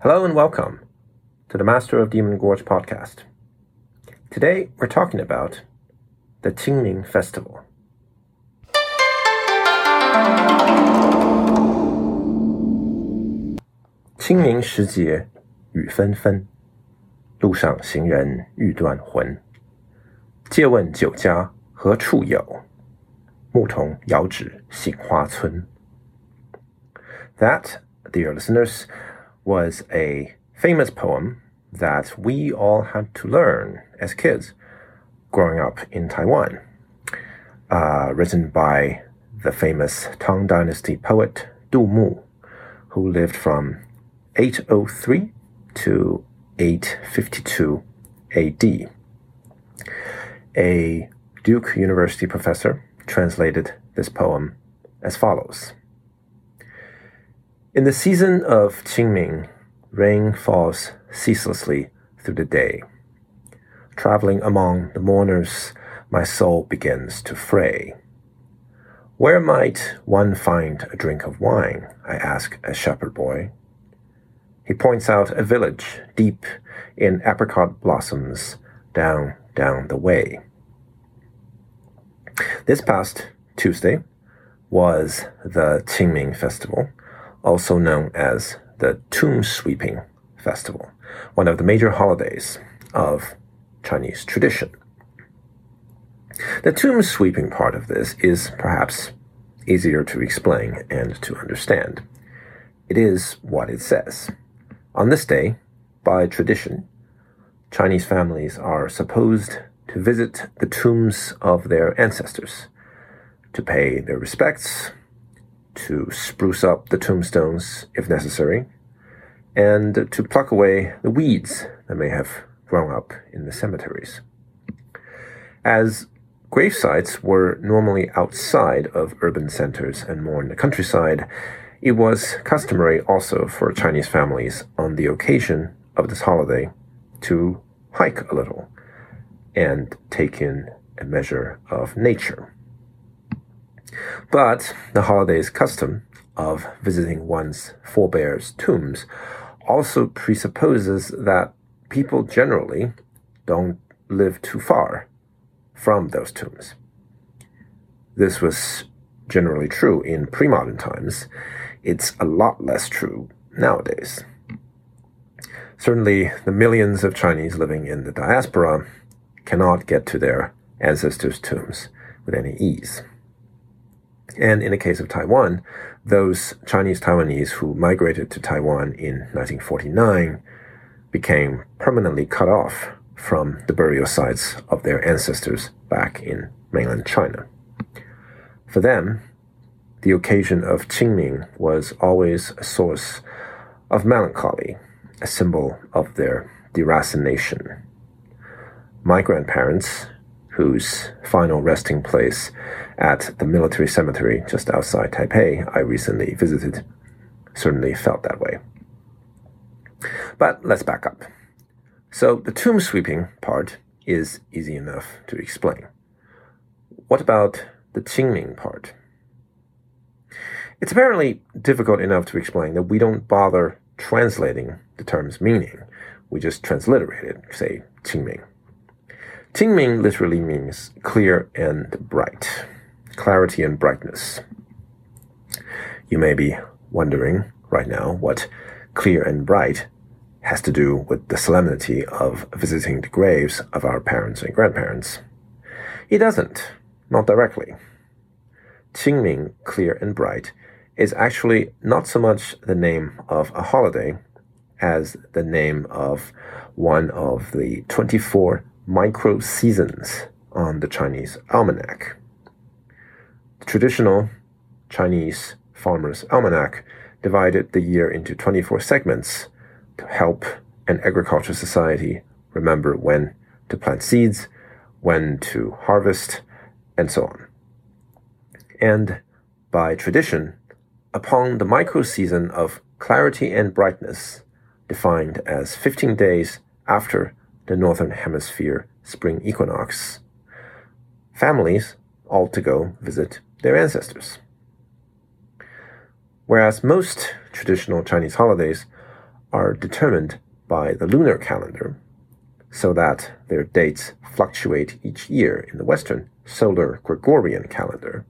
Hello and welcome to the Master of Demon Gorge podcast. Today we're talking about the Qingming Festival. 清明时节雨纷纷，路上行人欲断魂。借问酒家何处有？牧童遥指杏花村。That, dear listeners, was a famous poem that we all had to learn as kids growing up in Taiwan, uh, written by the famous Tang Dynasty poet Du Mu, who lived from 803 to 852 AD. A Duke University professor translated this poem as follows In the season of Qingming, rain falls ceaselessly through the day. Traveling among the mourners, my soul begins to fray. Where might one find a drink of wine? I ask a shepherd boy. He points out a village deep in apricot blossoms down, down the way. This past Tuesday was the Qingming Festival, also known as the Tomb Sweeping Festival, one of the major holidays of Chinese tradition. The tomb sweeping part of this is perhaps easier to explain and to understand. It is what it says. On this day, by tradition, Chinese families are supposed to visit the tombs of their ancestors, to pay their respects, to spruce up the tombstones if necessary, and to pluck away the weeds that may have grown up in the cemeteries. As grave sites were normally outside of urban centers and more in the countryside, it was customary also for Chinese families on the occasion of this holiday to hike a little and take in a measure of nature. But the holiday's custom of visiting one's forebears' tombs also presupposes that people generally don't live too far from those tombs. This was generally true in pre modern times. It's a lot less true nowadays. Certainly, the millions of Chinese living in the diaspora cannot get to their ancestors' tombs with any ease. And in the case of Taiwan, those Chinese Taiwanese who migrated to Taiwan in 1949 became permanently cut off from the burial sites of their ancestors back in mainland China. For them, the occasion of Qingming was always a source of melancholy, a symbol of their deracination. My grandparents, whose final resting place at the military cemetery just outside Taipei I recently visited, certainly felt that way. But let's back up. So the tomb sweeping part is easy enough to explain. What about the Qingming part? It's apparently difficult enough to explain that we don't bother translating the term's meaning. We just transliterate it, say Qingming. Qingming literally means clear and bright, clarity and brightness. You may be wondering right now what clear and bright has to do with the solemnity of visiting the graves of our parents and grandparents. It doesn't, not directly. Qingming, clear and bright, is actually not so much the name of a holiday as the name of one of the 24 micro seasons on the Chinese almanac. The traditional Chinese farmer's almanac divided the year into 24 segments to help an agricultural society remember when to plant seeds, when to harvest, and so on. And by tradition, upon the micro season of clarity and brightness, defined as 15 days after the Northern Hemisphere spring equinox. Families all to go visit their ancestors. Whereas most traditional Chinese holidays are determined by the lunar calendar, so that their dates fluctuate each year in the Western solar Gregorian calendar.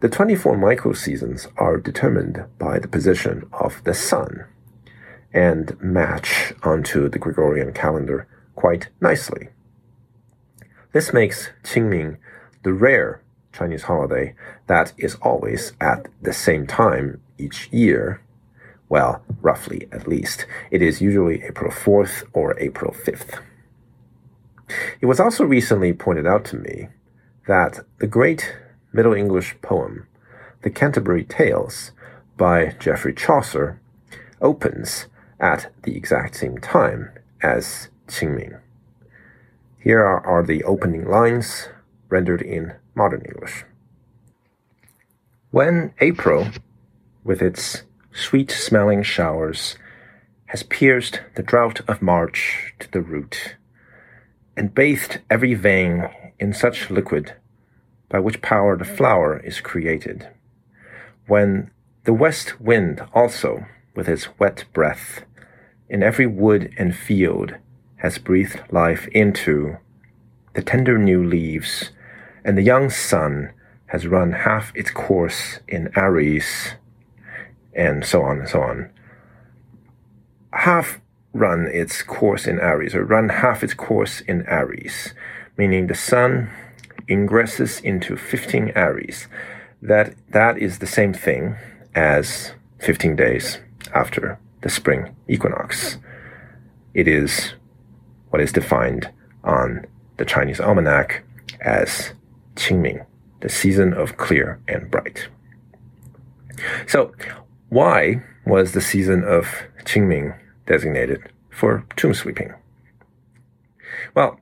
The 24 microseasons are determined by the position of the sun and match onto the Gregorian calendar quite nicely. This makes Qingming the rare Chinese holiday that is always at the same time each year. Well, roughly at least. It is usually April 4th or April 5th. It was also recently pointed out to me that the great Middle English poem, The Canterbury Tales, by Geoffrey Chaucer, opens at the exact same time as Qingming. Here are, the opening lines rendered in modern English. When April, with its sweet smelling showers, has pierced the drought of March to the root, and bathed every vein in such liquid by which power the flower is created, when the west wind also, with its wet breath, in every wood and field has breathed life into the tender new leaves, and the young sun has run half its course in Aries, and so on and so on. Half run its course in Aries, or run half its course in Aries, meaning the sun ingresses into 15 Aries. That, that is the same thing as 15 days after the spring equinox. It is what is defined on the Chinese almanac as Qingming, the season of clear and bright. So, why was the season of Qingming designated for tomb sweeping? Well,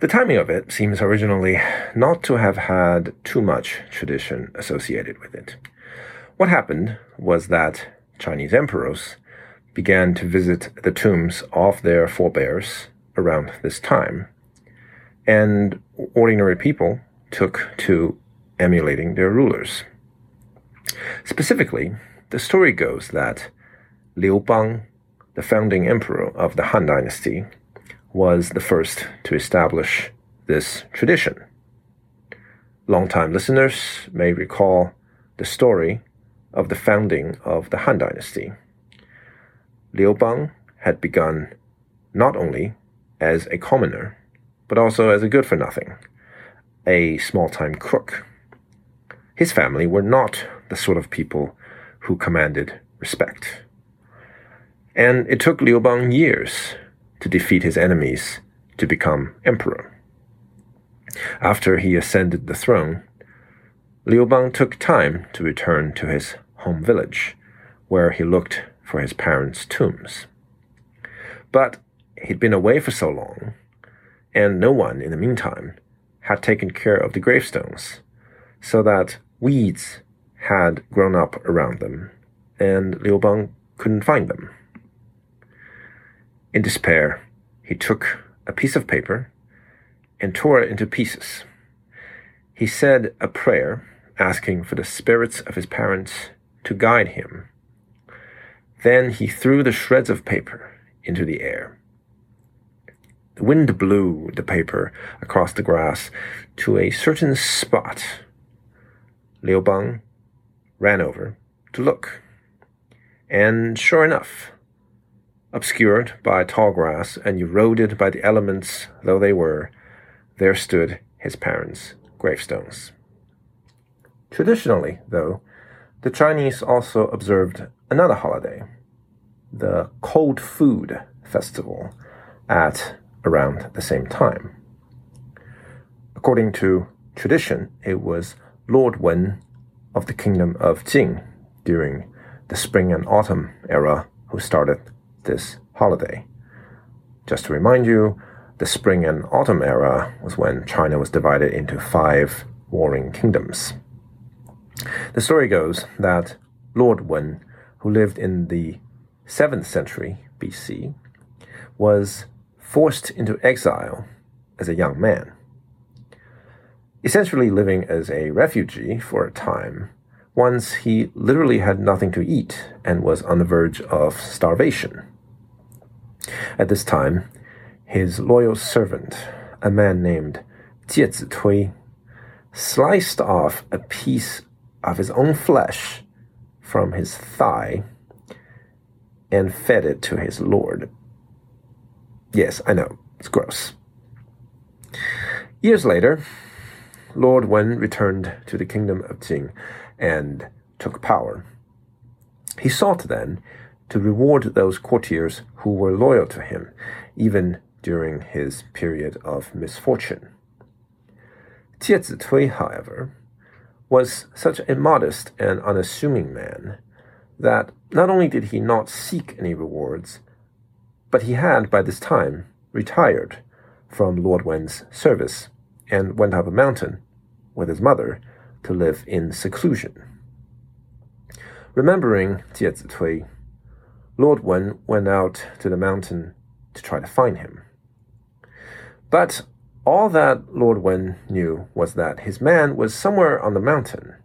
the timing of it seems originally not to have had too much tradition associated with it. What happened was that Chinese emperors began to visit the tombs of their forebears around this time, and ordinary people took to emulating their rulers. Specifically, the story goes that Liu Bang, the founding emperor of the Han Dynasty, was the first to establish this tradition. Longtime listeners may recall the story of the founding of the Han Dynasty. Liu Bang had begun not only as a commoner, but also as a good for nothing, a small time crook. His family were not the sort of people who commanded respect. And it took Liu Bang years to defeat his enemies to become emperor. After he ascended the throne, Liu Bang took time to return to his home village, where he looked for his parents' tombs. But he'd been away for so long, and no one in the meantime had taken care of the gravestones, so that weeds had grown up around them, and Liu Bang couldn't find them. In despair, he took a piece of paper and tore it into pieces. He said a prayer asking for the spirits of his parents to guide him. Then he threw the shreds of paper into the air. The wind blew the paper across the grass to a certain spot. Liu Bang ran over to look. And sure enough, obscured by tall grass and eroded by the elements though they were, there stood his parents' gravestones. Traditionally, though, the Chinese also observed another holiday, the Cold Food Festival, at around the same time. According to tradition, it was Lord Wen of the Kingdom of Jin during the spring and autumn era who started this holiday. Just to remind you, the spring and autumn era was when China was divided into five warring kingdoms. The story goes that Lord Wen, who lived in the 7th century BC, was forced into exile as a young man. Essentially living as a refugee for a time, Once he literally had nothing to eat and was on the verge of starvation. At this time, his loyal servant, a man named Jie Zitui, sliced off a piece of his own flesh from his thigh and fed it to his lord. Yes, I know, it's gross. Years later, Lord Wen returned to the kingdom of Jin and took power. He sought then to reward those courtiers who were loyal to him, even during his period of misfortune. Jie Zitui, however, was such a modest and unassuming man that not only did he not seek any rewards, but he had by this time retired from Lord Wen's service and went up a mountain with his mother to live in seclusion. Remembering Jie Zitui, Lord Wen went out to the mountain to try to find him. But all that Lord Wen knew was that his man was somewhere on the mountain,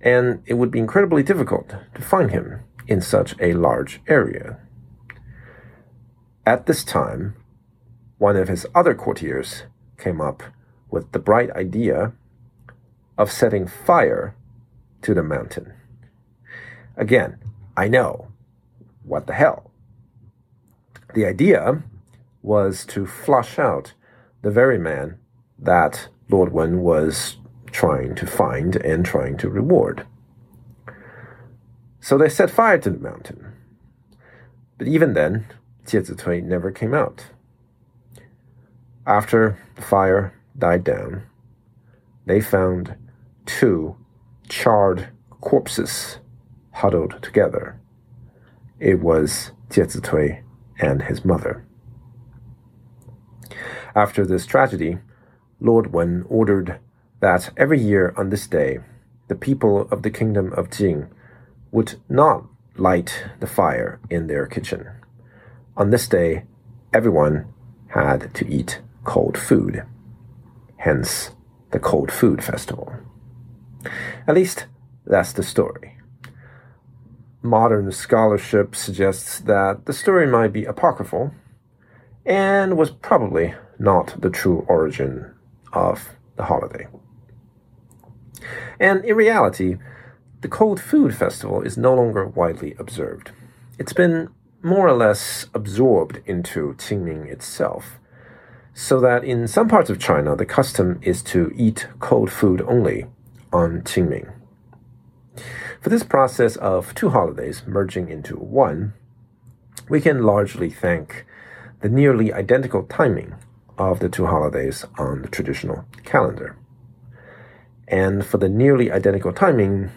and it would be incredibly difficult to find him in such a large area. At this time, one of his other courtiers came up with the bright idea of setting fire to the mountain. Again, I know. What the hell? The idea was to flush out the very man that Lord Wen was trying to find and trying to reward. So they set fire to the mountain. But even then, Jie Zitui never came out. After the fire died down, they found two charred corpses huddled together. It was Jie Zitui and his mother. After this tragedy, Lord Wen ordered that every year on this day, the people of the kingdom of Jin would not light the fire in their kitchen. On this day, everyone had to eat cold food, hence the Cold Food Festival. At least, that's the story. Modern scholarship suggests that the story might be apocryphal and was probably not the true origin of the holiday. And in reality, the Cold Food Festival is no longer widely observed. It's been more or less absorbed into Qingming itself, so that in some parts of China, the custom is to eat cold food only on Qingming. For this process of two holidays merging into one, we can largely thank the nearly identical timing of the two holidays on the traditional calendar. And for the nearly identical timing,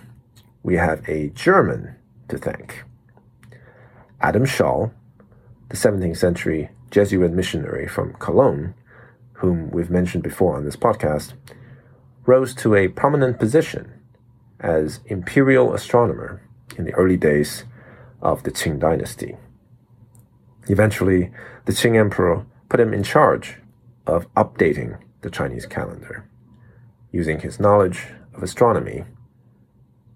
we have a German to thank. Adam Schall, the 17th century Jesuit missionary from Cologne, whom we've mentioned before on this podcast, rose to a prominent position as imperial astronomer in the early days of the Qing dynasty. Eventually, the Qing emperor put him in charge of updating the Chinese calendar, using his knowledge of astronomy,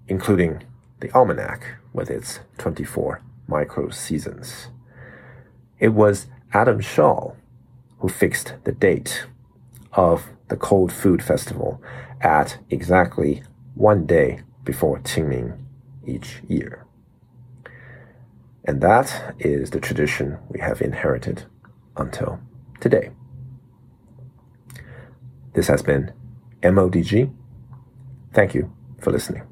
including the almanac with its 24 micro seasons. It was Adam Schall who fixed the date of the Cold Food Festival at exactly one day before Qingming each year. And that is the tradition we have inherited until today. This has been MODG. Thank you for listening.